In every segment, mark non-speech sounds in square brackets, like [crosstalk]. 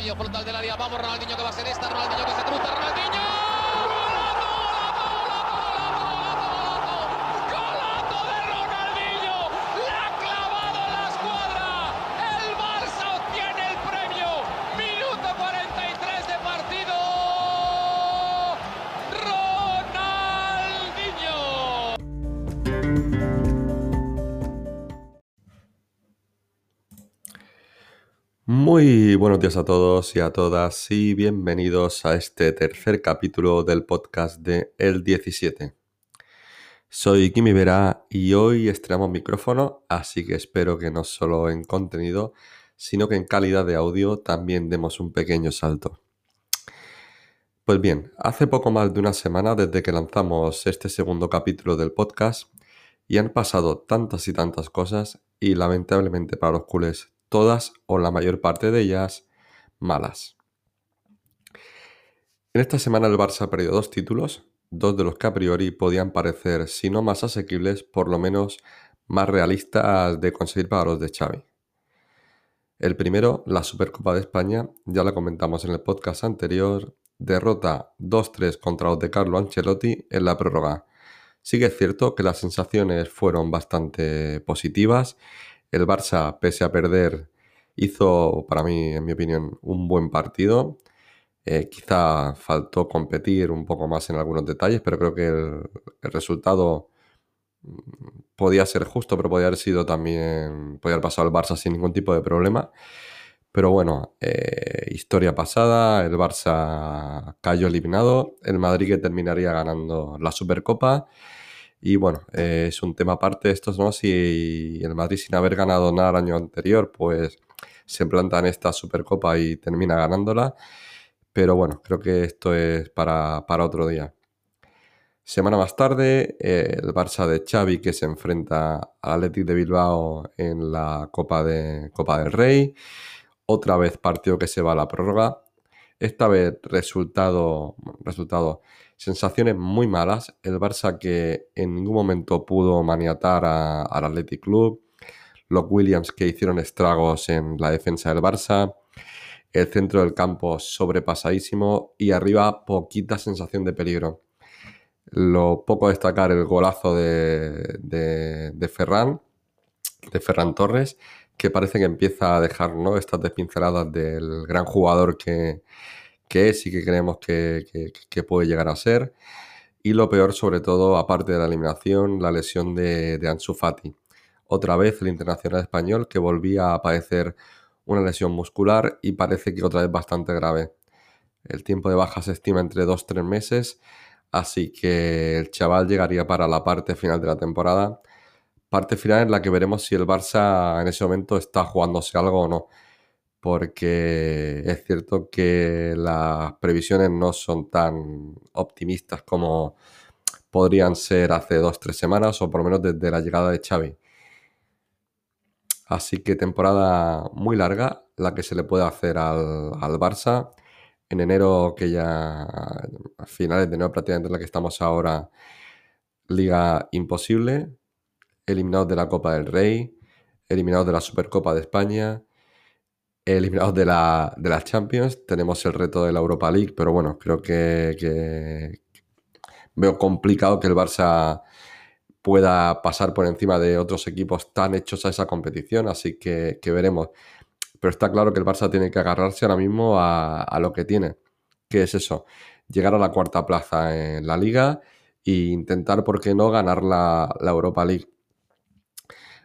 Ronaldinho frontal del área. Vamos, Ronaldinho que va a ser esta. Ronaldinho que se cruza. Ronaldinho. Buenos días a todos y a todas y bienvenidos a este tercer capítulo del podcast de El 17. Soy Kimi Vera y hoy estrenamos micrófono, así que espero que no solo en contenido, sino que en calidad de audio también demos un pequeño salto. Pues bien, hace poco más de una semana desde que lanzamos este segundo capítulo del podcast y han pasado tantas y tantas cosas y lamentablemente para los culés todas o la mayor parte de ellas malas. En esta semana el Barça ha perdido dos títulos, dos de los que a priori podían parecer, si no más asequibles, por lo menos más realistas de conseguir para los de Xavi. El primero, la Supercopa de España, ya la comentamos en el podcast anterior, derrota 2-3 contra los de Carlo Ancelotti en la prórroga. Sí que es cierto que las sensaciones fueron bastante positivas el Barça, pese a perder, hizo, para mí, en mi opinión, un buen partido. Eh, quizá faltó competir un poco más en algunos detalles, pero creo que el, resultado mm, podía ser justo, pero podía haber sido también, podía haber pasado el Barça sin ningún tipo de problema. Pero bueno, eh, historia pasada, el Barça cayó eliminado, el Madrid que terminaría ganando la Supercopa. Y bueno, eh, es un tema aparte estos, ¿no? Si el Madrid sin haber ganado nada el año anterior, pues se planta en esta Supercopa y termina ganándola. Pero bueno, creo que esto es para, para otro día. Semana más tarde, eh, el Barça de Xavi que se enfrenta al Athletic de Bilbao en la Copa, de, Copa del Rey. Otra vez partido que se va a la prórroga. Esta vez resultado, resultado sensaciones muy malas. El Barça que en ningún momento pudo maniatar al Athletic Club. Los Williams que hicieron estragos en la defensa del Barça. El centro del campo sobrepasadísimo y arriba poquita sensación de peligro. Lo poco destacar el golazo de, de, de Ferran, de Ferran Torres, que parece que empieza a dejar ¿no? estas despinceladas del gran jugador que, que es y que creemos que, puede llegar a ser. Y lo peor, sobre todo, aparte de la eliminación, la lesión de, de Ansu Fati. Otra vez el internacional español que volvía a padecer una lesión muscular y parece que otra vez bastante grave. El tiempo de baja se estima entre 2-3 meses, así que el chaval llegaría para la parte final de la temporada. Parte final en la que veremos si el Barça en ese momento está jugándose algo o no porque es cierto que las previsiones no son tan optimistas como podrían ser hace dos, tres semanas o por lo menos desde la llegada de Xavi. Así que temporada muy larga la que se le puede hacer al, al Barça. En enero, que ya a finales de enero prácticamente en la que estamos ahora, liga imposible, eliminados de la Copa del Rey, eliminados de la Supercopa de España, eliminados de la, de las Champions. Tenemos el reto de la Europa League, pero bueno, creo que, que, veo complicado que el Barça pueda pasar por encima de otros equipos tan hechos a esa competición, así que, que veremos. Pero está claro que el Barça tiene que agarrarse ahora mismo a, a, lo que tiene, que es eso, llegar a la cuarta plaza en la liga e intentar, ¿por qué no?, ganar la, la Europa League.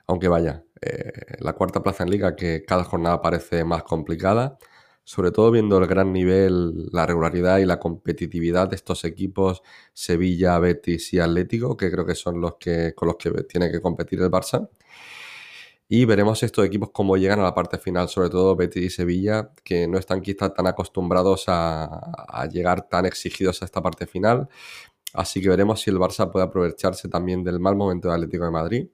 Aunque vaya, eh, la cuarta plaza en liga que cada jornada parece más complicada, sobre todo viendo el gran nivel, la regularidad y la competitividad de estos equipos Sevilla, Betis y Atlético, que creo que son los que con los que tiene que competir el Barça. Y veremos estos equipos cómo llegan a la parte final, sobre todo Betis y Sevilla, que no están quizás tan acostumbrados a, a llegar tan exigidos a esta parte final. Así que veremos si el Barça puede aprovecharse también del mal momento del Atlético de Madrid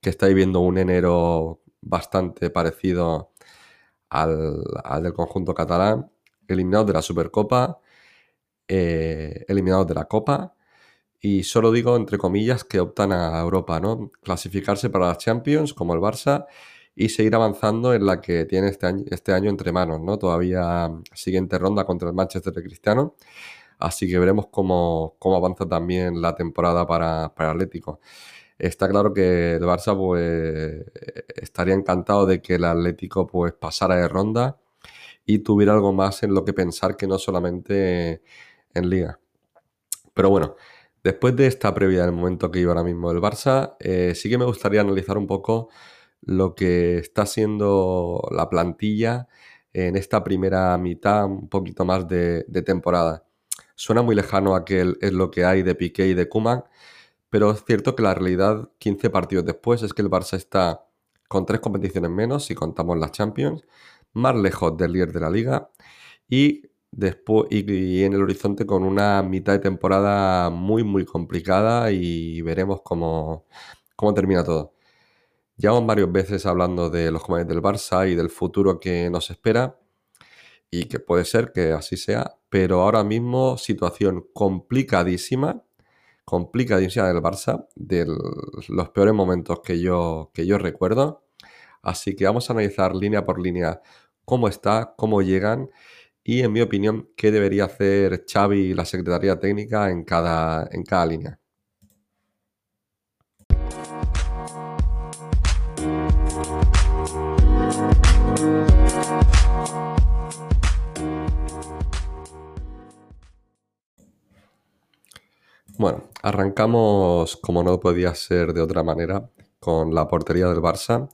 que está viviendo un enero bastante parecido al, al del conjunto catalán, eliminados de la Supercopa, eh, eliminados de la Copa, y solo digo, entre comillas, que optan a Europa, ¿no? Clasificarse para las Champions, como el Barça, y seguir avanzando en la que tiene este año, este año entre manos, ¿no? Todavía siguiente ronda contra el Manchester de Cristiano, así que veremos cómo, cómo avanza también la temporada para, para Atlético. Está claro que el Barça pues estaría encantado de que el Atlético pues pasara de ronda y tuviera algo más en lo que pensar que no solamente en liga. Pero bueno, después de esta previa del momento que iba ahora mismo el Barça, eh, sí que me gustaría analizar un poco lo que está siendo la plantilla en esta primera mitad, un poquito más de, temporada. Suena muy lejano a que es lo que hay de Piqué y de Kuman, pero es cierto que la realidad, 15 partidos después, es que el Barça está con tres competiciones menos, si contamos las Champions, más lejos del líder de la liga y después y, en el horizonte con una mitad de temporada muy muy complicada y veremos cómo, cómo termina todo. Llevamos varias veces hablando de los jóvenes del Barça y del futuro que nos espera y que puede ser que así sea, pero ahora mismo situación complicadísima, complicadísima del Barça, de los peores momentos que yo, que yo recuerdo. Así que vamos a analizar línea por línea cómo está, cómo llegan y, en mi opinión, qué debería hacer Xavi y la Secretaría Técnica en cada, en cada línea. Bueno, arrancamos como no podía ser de otra manera con la portería del Barça.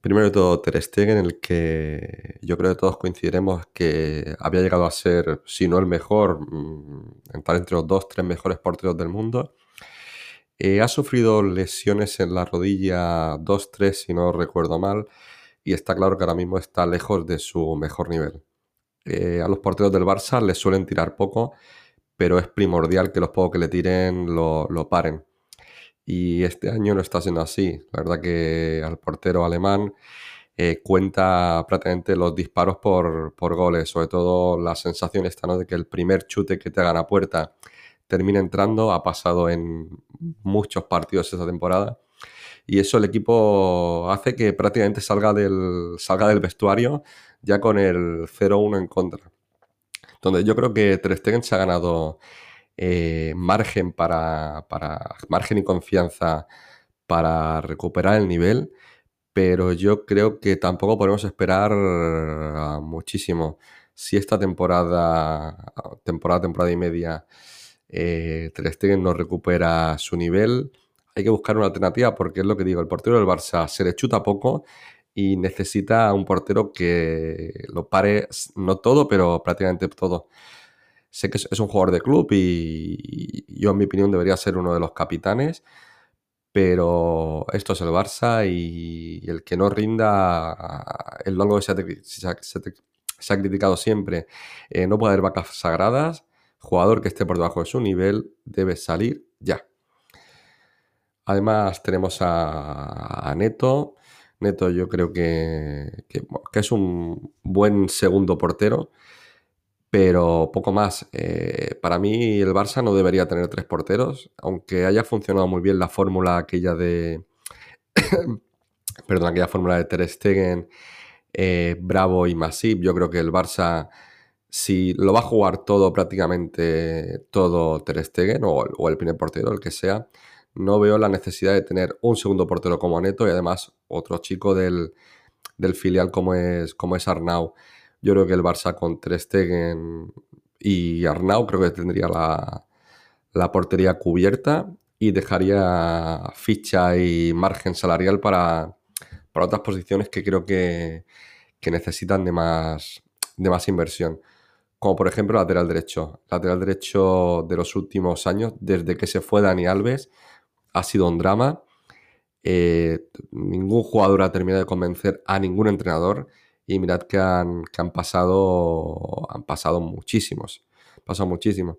Primero de todo, Ter Stegen, en el que yo creo que todos coincidiremos que había llegado a ser, si no el mejor, mm, estar entre los dos, tres mejores porteros del mundo. Eh, ha sufrido lesiones en la rodilla 2-3, si no recuerdo mal, y está claro que ahora mismo está lejos de su mejor nivel. Eh, a los porteros del Barça les suelen tirar poco, pero es primordial que los pocos que le tiren lo, lo paren y este año no está siendo así. La verdad que al portero alemán eh, cuenta prácticamente los disparos por, goles, sobre todo la sensación esta, ¿no? De que el primer chute que te hagan a puerta termina entrando, ha pasado en muchos partidos esta temporada. Y eso el equipo hace que prácticamente salga del, salga del vestuario ya con el 0-1 en contra. Donde yo creo que Ter Stegen se ha ganado eh, margen para, margen y confianza para recuperar el nivel, pero yo creo que tampoco podemos esperar ah, muchísimo. Si esta temporada, temporada, temporada y media, eh, no recupera su nivel, hay que buscar una alternativa porque es lo que digo, el portero del Barça se le chuta poco y necesita un portero que lo pare, no todo, pero prácticamente todo. Sé que es un jugador de club y, yo, en mi opinión, debería ser uno de los capitanes, pero esto es el Barça y, el que no rinda, el longo se ha, se criticado siempre, eh, no puede haber vacas sagradas, jugador que esté por debajo de su nivel debe salir ya. Además tenemos a, Neto. Neto yo creo que, que, es un buen segundo portero pero poco más. Eh, para mí el Barça no debería tener tres porteros, aunque haya funcionado muy bien la fórmula aquella de... [coughs] perdón, aquella fórmula de Ter Stegen, eh, Bravo y Masip. Yo creo que el Barça, si lo va a jugar todo, prácticamente todo Ter Stegen o, el primer portero, el que sea, no veo la necesidad de tener un segundo portero como Neto y además otro chico del, filial como es, como es Arnau. Yo creo que el Barça con Ter Stegen y Arnau creo que tendría la, portería cubierta y dejaría ficha y margen salarial para, otras posiciones que creo que, necesitan de más, de más inversión. Como por ejemplo lateral derecho. Lateral derecho de los últimos años, desde que se fue Dani Alves, ha sido un drama. Eh, ningún jugador ha terminado de convencer a ningún entrenador y mirad que han, pasado, han pasado muchísimos. Pasado muchísimos.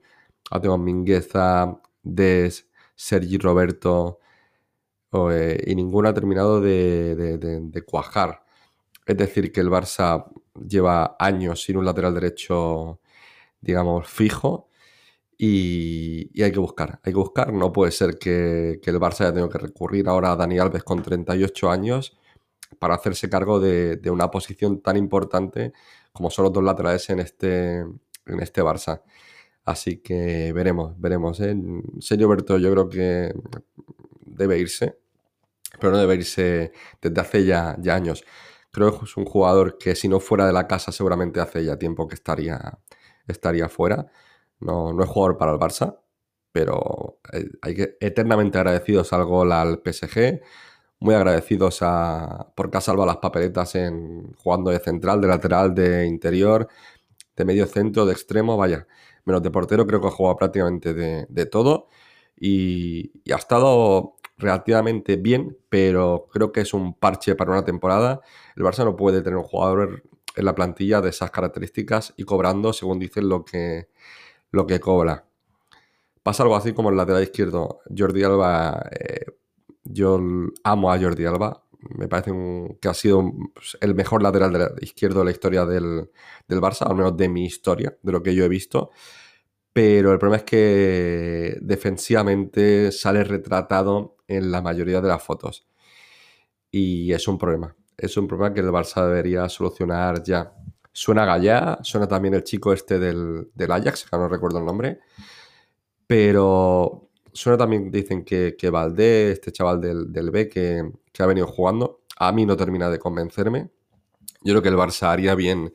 Ahora tengo Mingueza, Des, Sergi Roberto, eh, y ninguno ha terminado de, cuajar. Es decir, que el Barça lleva años sin un lateral derecho, digamos, fijo. Y, hay que buscar, hay que buscar. No puede ser que, el Barça haya tenido que recurrir ahora a Dani Alves con 38 años para hacerse cargo de, una posición tan importante como son los dos laterales en este, en este Barça. Así que veremos, veremos. ¿eh? Sergio Berto yo creo que debe irse, pero no debe irse desde hace ya, ya años. Creo que es un jugador que si no fuera de la casa seguramente hace ya tiempo que estaría, estaría fuera. No, no es jugador para el Barça, pero eh, hay que eternamente agradecidos al gol al PSG, muy agradecidos a porque ha salvado las papeletas en jugando de central, de lateral, de interior, de medio centro, de extremo, vaya, menos de portero creo que ha jugado prácticamente de, todo y, ha estado relativamente bien, pero creo que es un parche para una temporada. El Barça no puede tener un jugador en la plantilla de esas características y cobrando, según dicen, lo que, lo que cobra. Pasa algo así como el lateral izquierdo. Jordi Alba, eh, yo amo a Jordi Alba. Me parece que ha sido pues, el mejor lateral izquierdo de la historia del, del, Barça, al menos de mi historia, de lo que yo he visto. Pero el problema es que defensivamente sale retratado en la mayoría de las fotos. Y es un problema. Es un problema que el Barça debería solucionar ya. Suena Gallá, suena también el chico este del, del Ajax, que no recuerdo el nombre. Pero suena también, dicen que, que Valdés, este chaval del, del B que, ha venido jugando, a mí no termina de convencerme. Yo creo que el Barça haría bien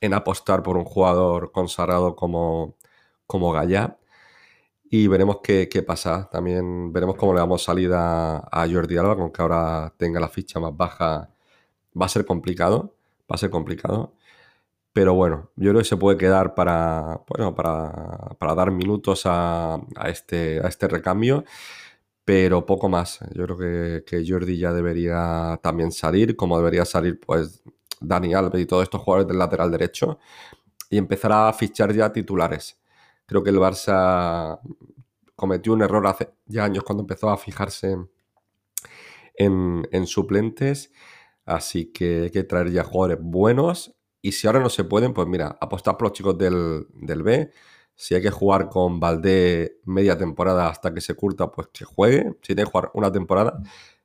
en apostar por un jugador consagrado como, como Gallá. Y veremos qué, pasa. También veremos cómo le damos salida a Jordi Alba, aunque ahora tenga la ficha más baja. Va a ser complicado. Va a ser complicado. Pero bueno, yo creo que se puede quedar para, bueno, para, dar minutos a, este, a este recambio, pero poco más. Yo creo que, Jordi ya debería también salir, como debería salir pues Dani Alves y todos estos jugadores del lateral derecho, y empezar a fichar ya titulares. Creo que el Barça cometió un error hace ya años cuando empezó a fijarse en suplentes, así que hay que traer ya jugadores buenos y si ahora no se pueden, pues mira, apostar por los chicos del, B. Si hay que jugar con Valdé media temporada hasta que se curta, pues que juegue. Si tiene que jugar una temporada.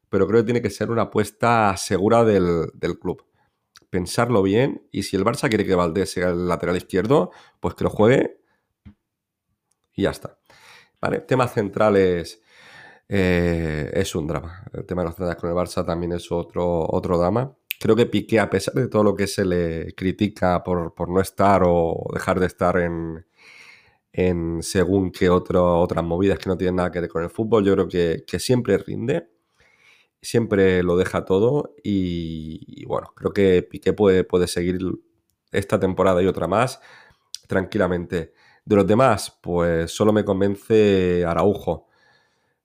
Pero creo que tiene que ser una apuesta segura del, club. Pensarlo bien. Y si el Barça quiere que Valdé sea el lateral izquierdo, pues que lo juegue. Y ya está. Vale, temas centrales. Eh, es un drama. El tema de los centrales con el Barça también es otro, otro drama creo que Piqué, a pesar de todo lo que se le critica por, no estar o dejar de estar en, en según qué otras movidas que no tienen nada que ver con el fútbol, yo creo que, siempre rinde, siempre lo deja todo y, bueno, creo que Piqué puede, puede seguir esta temporada y otra más tranquilamente. De los demás, pues solo me convence Araujo.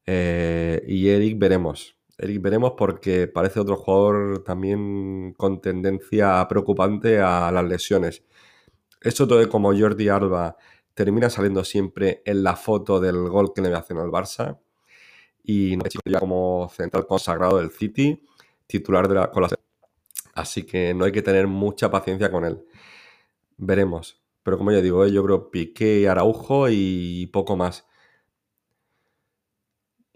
Eh, y Eric veremos. Eric veremos porque parece otro jugador también con tendencia preocupante a las lesiones. Esto todo como Jordi Alba termina saliendo siempre en la foto del gol que le hacen al Barça. Y no ya como central consagrado del City, titular de la, con Así que no hay que tener mucha paciencia con él. Veremos. Pero como ya digo, ¿eh? yo creo Piqué, Araujo y poco más.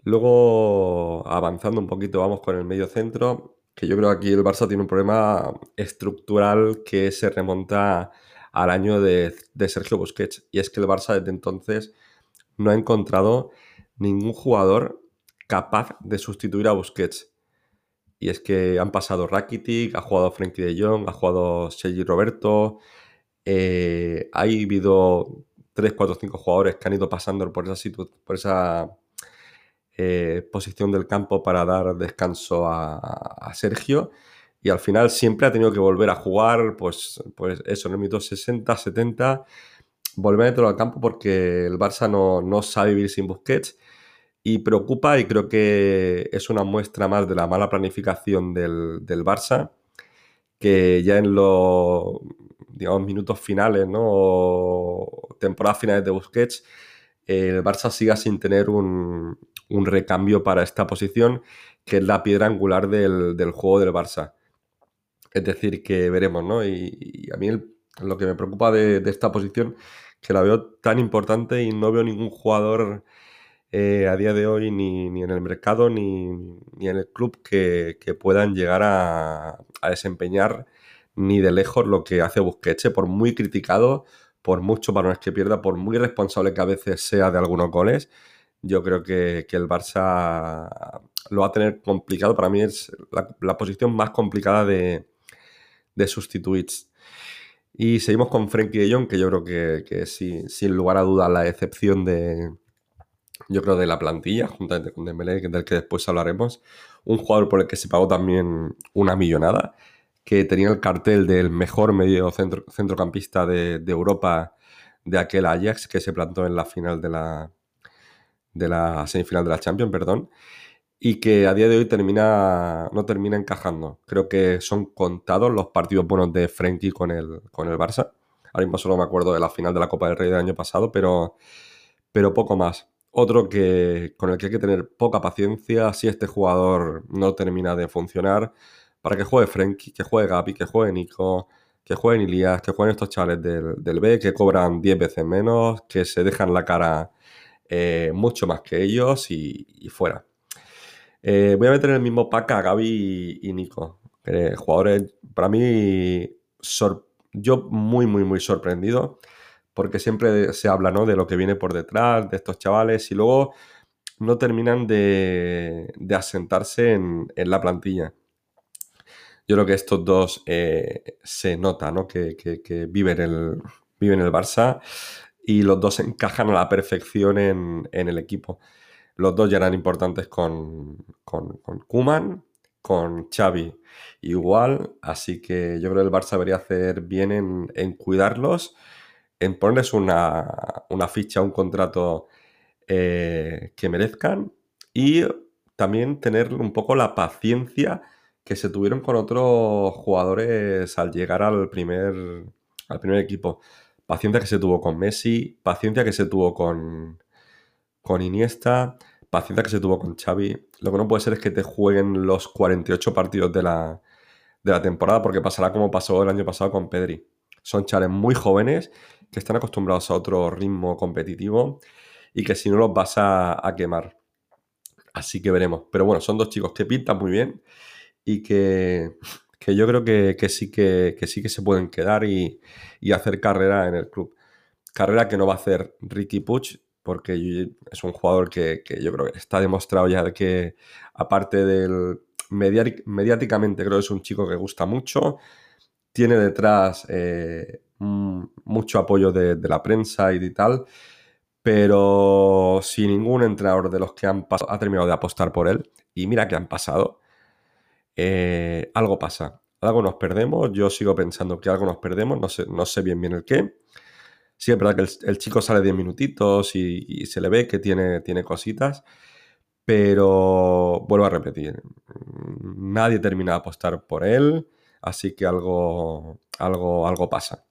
Luego, avanzando un poquito, vamos con el medio centro, que yo creo que aquí el Barça tiene un problema estructural que se remonta al año de, Sergio Busquets. Y es que el Barça desde entonces no ha encontrado ningún jugador capaz de sustituir a Busquets. Y es que han pasado Rakitic, ha jugado Frenkie de Jong, ha jugado Sergi Roberto. Eh, ha habido 3, 4, 5 jugadores que han ido pasando por esa, por esa eh, posición del campo para dar descanso a, Sergio. Y al final siempre ha tenido que volver a jugar, pues, pues eso, en el minuto 60, 70, volver a entrar al campo porque el Barça no, sabe vivir sin Busquets. Y preocupa y creo que es una muestra más de la mala planificación del, Barça que ya en los digamos, minutos finales, ¿no? O temporadas finales de Busquets, el Barça siga sin tener un, un recambio para esta posición, que es la piedra angular del, juego del Barça. Es decir, que veremos, ¿no? Y, a mí lo que me preocupa de, esta posición, que la veo tan importante y no veo ningún jugador eh, a día de hoy ni, en el mercado ni, en el club que, puedan llegar a, desempeñar ni de lejos lo que hace Busquets, por muy criticado, por muchos balones que pierda, por muy responsable que a veces sea de algunos goles, yo creo que, el Barça lo va a tener complicado. Para mí es la, posición más complicada de, de sustituir. Y seguimos con Frenkie de Jong, que yo creo que, que sin lugar a dudas la excepción de, yo creo, de la plantilla, juntamente con Dembélé, del que después hablaremos. Un jugador por el que se pagó también una millonada, que tenía el cartel del mejor medio centro, centrocampista de, Europa de aquel Ajax que se plantó en la final de la, de la semifinal de la Champions, perdón, y que a día de hoy termina, no termina encajando. Creo que son contados los partidos buenos de Frenkie con el, con el Barça. Ahora mismo solo me acuerdo de la final de la Copa del Rey del año pasado, pero, pero poco más. Otro que, con el que hay que tener poca paciencia si este jugador no termina de funcionar, para que juegue Frenkie, que juegue Gapi, que juegue Nico, que jueguen Ilias, que jueguen estos chavales del, B, que cobran 10 veces menos, que se dejan la cara eh, mucho más que ellos y, fuera. Eh, voy a meter en el mismo pack a Gaby y, Nico. jugadores, para mí, yo muy, muy, muy sorprendido porque siempre se habla ¿no? de lo que viene por detrás, de estos chavales, y luego no terminan de, asentarse en, la plantilla. Yo creo que estos dos eh, se nota ¿no? que, viven, el, viven el Barça y los dos encajan a la perfección en, el equipo. Los dos ya eran importantes con, con, con Kuman, con Xavi igual, así que yo creo que el Barça debería hacer bien en, en cuidarlos en ponerles una, ficha, un contrato eh, que merezcan y también tener un poco la paciencia que se tuvieron con otros jugadores al llegar al primer, al primer equipo. Paciencia que se tuvo con Messi, paciencia que se tuvo con, con Iniesta, paciencia que se tuvo con Xavi. Lo que no puede ser es que te jueguen los 48 partidos de la, de la temporada porque pasará como pasó el año pasado con Pedri. Son chales muy jóvenes que están acostumbrados a otro ritmo competitivo y que si no los vas a, quemar. Así que veremos. Pero bueno, son dos chicos que pintan muy bien y que, yo creo que, sí que, sí que se pueden quedar y, hacer carrera en el club. Carrera que no va a hacer Ricky Puch, porque es un jugador que, yo creo que está demostrado ya de que, aparte del mediáticamente, creo que es un chico que gusta mucho, tiene detrás eh, mucho apoyo de, la prensa y de tal, pero si ningún entrenador de los que han pasado ha terminado de apostar por él, y mira que han pasado, eh, algo pasa. Algo nos perdemos, yo sigo pensando que algo nos perdemos, no sé, no sé bien bien el qué. Sí, es verdad que el, chico sale 10 minutitos y, se le ve que tiene, tiene cositas, pero vuelvo a repetir, nadie termina de apostar por él así que algo, algo, algo pasa.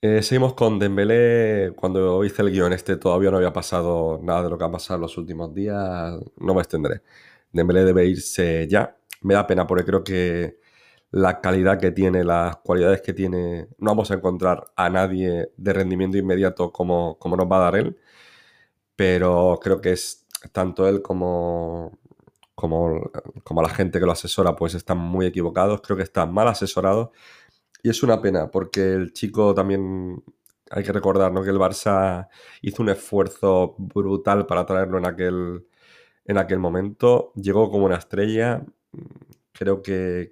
Eh, seguimos con Dembélé. Cuando hice el guion este todavía no había pasado nada de lo que ha pasado en los últimos días. No me extenderé. Dembélé debe irse ya. Me da pena porque creo que la calidad que tiene, las cualidades que tiene, no vamos a encontrar a nadie de rendimiento inmediato como, como nos va a dar él. Pero creo que es tanto él como como, como la gente que lo asesora, pues están muy equivocados. Creo que está mal asesorado. Y es una pena, porque el chico también hay que recordar ¿no? que el Barça hizo un esfuerzo brutal para traerlo en aquel, en aquel momento. Llegó como una estrella. Creo que,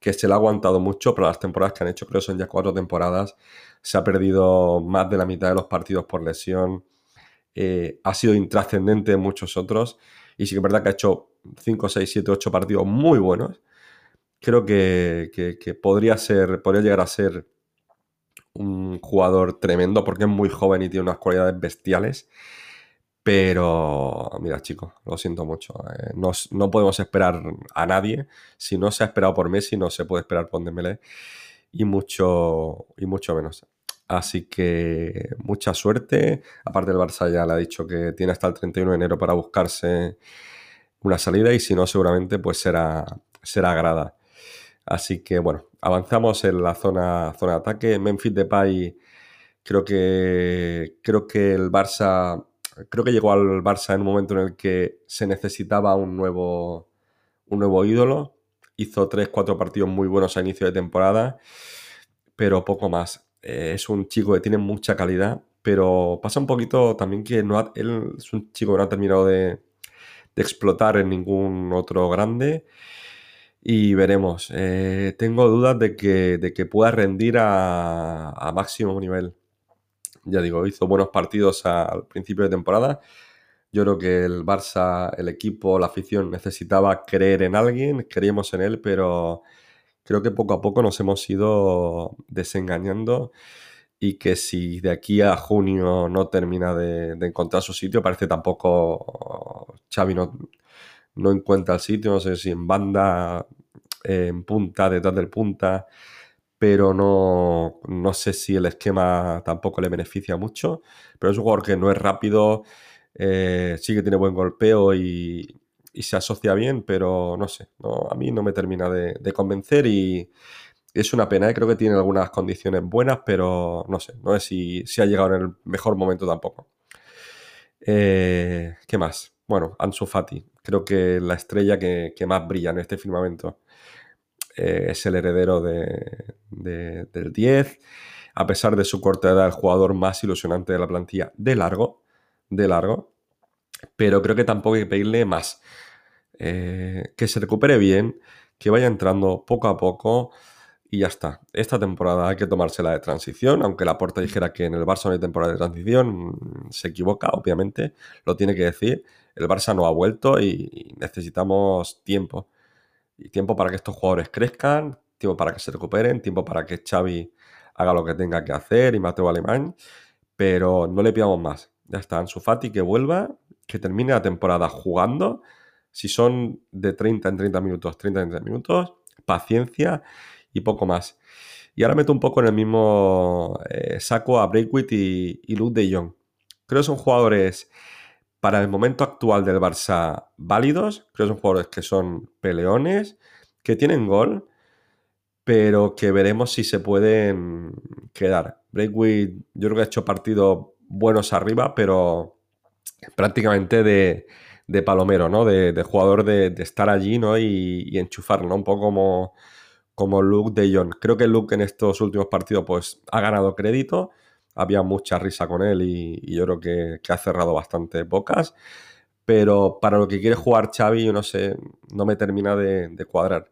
que, se le ha aguantado mucho, pero las temporadas que han hecho, creo que son ya cuatro temporadas, se ha perdido más de la mitad de los partidos por lesión. Eh, ha sido intrascendente en muchos otros. Y sí que es verdad que ha hecho 5, 6, 7, 8 partidos muy buenos. Creo que, podría ser, podría llegar a ser un jugador tremendo porque es muy joven y tiene unas cualidades bestiales. Pero, mira, chicos, lo siento mucho. Eh, no, podemos esperar a nadie. Si no se ha esperado por Messi, no se puede esperar por Dembélé. Y mucho, y mucho menos. Así que mucha suerte. Aparte, el Barça ya le ha dicho que tiene hasta el 31 de enero para buscarse una salida y si no, seguramente pues será, será grada. Así que bueno, avanzamos en la zona, zona de ataque. Memphis Depay Creo que, creo que el Barça, creo que llegó al Barça en un momento en el que se necesitaba un nuevo, un nuevo ídolo. Hizo 3-4 partidos muy buenos a inicio de temporada, pero poco más. Eh, es un chico que tiene mucha calidad, pero pasa un poquito también que no él es un chico que no ha terminado de, de explotar en ningún otro grande y veremos. Eh, tengo dudas de que, de que pueda rendir a, máximo nivel. Ya digo, hizo buenos partidos al principio de temporada. Yo creo que el Barça, el equipo, la afición necesitaba creer en alguien, creíamos en él, pero creo que poco a poco nos hemos ido desengañando y que si de aquí a junio no termina de, encontrar su sitio, parece tampoco Xavi no, no encuentra el sitio, no sé si en banda, en punta, detrás del punta, pero no, no sé si el esquema tampoco le beneficia mucho, pero es un jugador que no es rápido, eh, sí que tiene buen golpeo y, se asocia bien, pero no sé, a mí no me termina de, convencer y es una pena, ¿eh? creo que tiene algunas condiciones buenas, pero no sé, no sé si, ha llegado en el mejor momento tampoco. Eh, ¿Qué más? Bueno, Ansu Fati, creo que la estrella que, más brilla en este firmamento. Eh, es el heredero del 10. A pesar de su corta edad, el jugador más ilusionante de la plantilla de largo, de largo. Pero creo que tampoco hay que pedirle más. Eh, que se recupere bien, que vaya entrando poco a poco y ya está. Esta temporada hay que tomársela de transición, aunque la puerta dijera que en el Barça no hay temporada de transición, se equivoca, obviamente, lo tiene que decir. El Barça no ha vuelto y necesitamos tiempo. Y tiempo para que estos jugadores crezcan, tiempo para que se recuperen, tiempo para que Xavi haga lo que tenga que hacer y Mateo Alemán, pero no le pidamos más. Ya está, Ansu Fati que vuelva, que termine la temporada jugando. Si son de 30 en 30 minutos, 30 en 30 minutos, paciencia y poco más. Y ahora meto un poco en el mismo eh, saco a Breakwit y, y Luke de Jong. Creo que son jugadores para el momento actual del Barça válidos. Creo que son jugadores que son peleones, que tienen gol, pero que veremos si se pueden quedar. Breakwit yo creo que ha hecho partidos buenos arriba, pero prácticamente de, palomero, ¿no? De, jugador de, estar allí, ¿no? Y, y enchufarlo, Un poco como como Luke de Jong. Creo que Luke en estos últimos partidos pues ha ganado crédito, había mucha risa con él y, yo creo que, ha cerrado bastante bocas, pero para lo que quiere jugar Xavi, yo no sé, no me termina de, cuadrar.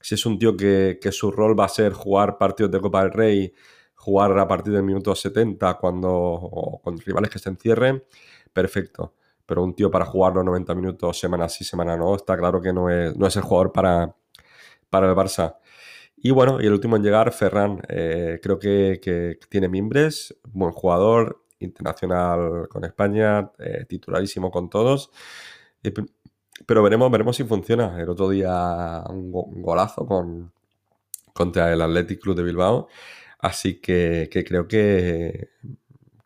Si es un tío que, su rol va a ser jugar partidos de Copa del Rey, jugar a partir del minuto 70 cuando con rivales que se encierren, perfecto. Pero un tío para jugar los 90 minutos semana sí, semana no, está claro que no es, no es el jugador para, para el Barça. Y bueno, y el último en llegar, Ferran. Eh, creo que, tiene mimbres, buen jugador, internacional con España, eh, titularísimo con todos. pero veremos, veremos si funciona. El otro día un, golazo con, contra el Athletic Club de Bilbao. Así que, creo que,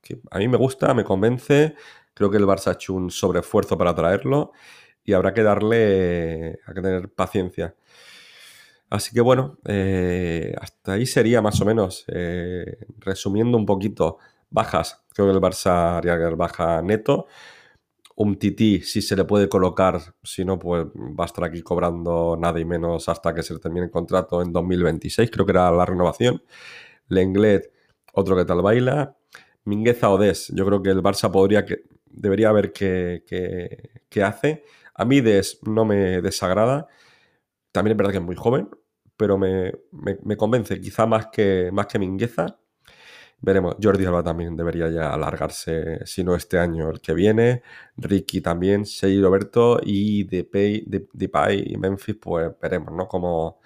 que, a mí me gusta, me convence. Creo que el Barça ha hecho un sobreesfuerzo para traerlo y habrá que darle, a que tener paciencia. Así que bueno, eh, hasta ahí sería más o menos. Eh, resumiendo un poquito, bajas. Creo que el Barça haría que baja neto. Un Titi, si se le puede colocar, si no, pues va a estar aquí cobrando nada y menos hasta que se termine el contrato en 2026. Creo que era la renovación. Lenglet, otro que tal baila. Mingueza Odes, yo creo que el Barça podría que, debería ver qué, qué hace. A mí Des no me desagrada. También es verdad que es muy joven, pero me, convence, quizá más que, más que Mingueza. Veremos, Jordi Alba también debería ya alargarse, si no este año, el que viene. Ricky también, Sei Roberto y Depay, Depay y Memphis, pues veremos, ¿no? Cómo,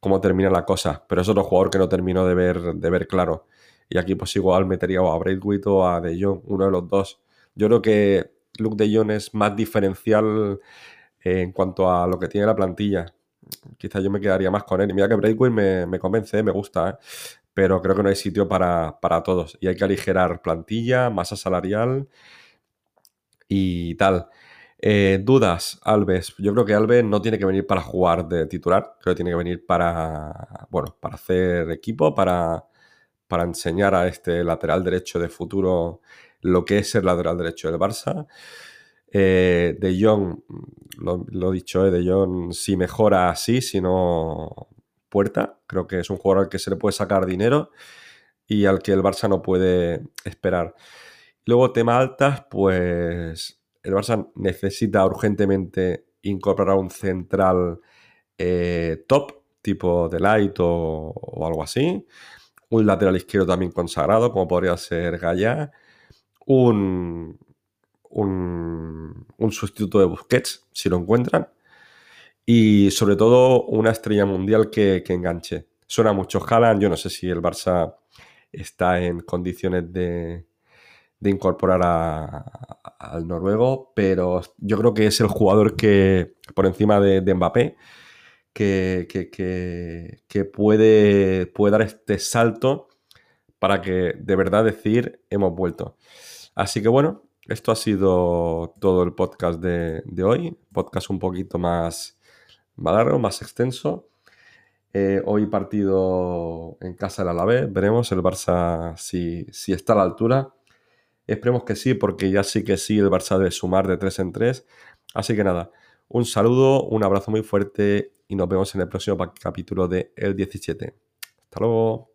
cómo termina la cosa. Pero es otro jugador que no terminó de ver, de ver claro. Y aquí pues igual metería a Braithwaite o a De Jong, uno de los dos. Yo creo que Luke De Jong es más diferencial en cuanto a lo que tiene la plantilla quizás yo me quedaría más con él. Y mira que Breakway me, convence, me gusta, ¿eh? pero creo que no hay sitio para, todos. Y hay que aligerar plantilla, masa salarial y tal. Eh, dudas, Alves. Yo creo que Alves no tiene que venir para jugar de titular, creo que tiene que venir para, bueno, para hacer equipo, para, para enseñar a este lateral derecho de futuro lo que es el lateral derecho del Barça. Eh, de Jong, lo, he dicho, eh, De Jong si mejora así, si no puerta. Creo que es un jugador al que se le puede sacar dinero y al que el Barça no puede esperar. Luego, tema altas, pues el Barça necesita urgentemente incorporar un central eh, top, tipo de light o, algo así. Un lateral izquierdo también consagrado, como podría ser Gaya. Un, un, sustituto de Busquets, si lo encuentran. Y sobre todo una estrella mundial que, enganche. Suena mucho Haaland, yo no sé si el Barça está en condiciones de, incorporar al noruego, pero yo creo que es el jugador que, por encima de, Mbappé, que, puede dar este salto para que de verdad decir hemos vuelto. Así que bueno, esto ha sido todo el podcast de, hoy. Podcast un poquito más, largo, más extenso. Eh, hoy partido en casa del Alavés. Veremos el Barça si, si, está a la altura. Esperemos que sí, porque ya sí que sí el Barça debe sumar de 3 en 3. Así que nada, un saludo, un abrazo muy fuerte y nos vemos en el próximo capítulo de El 17. Hasta luego.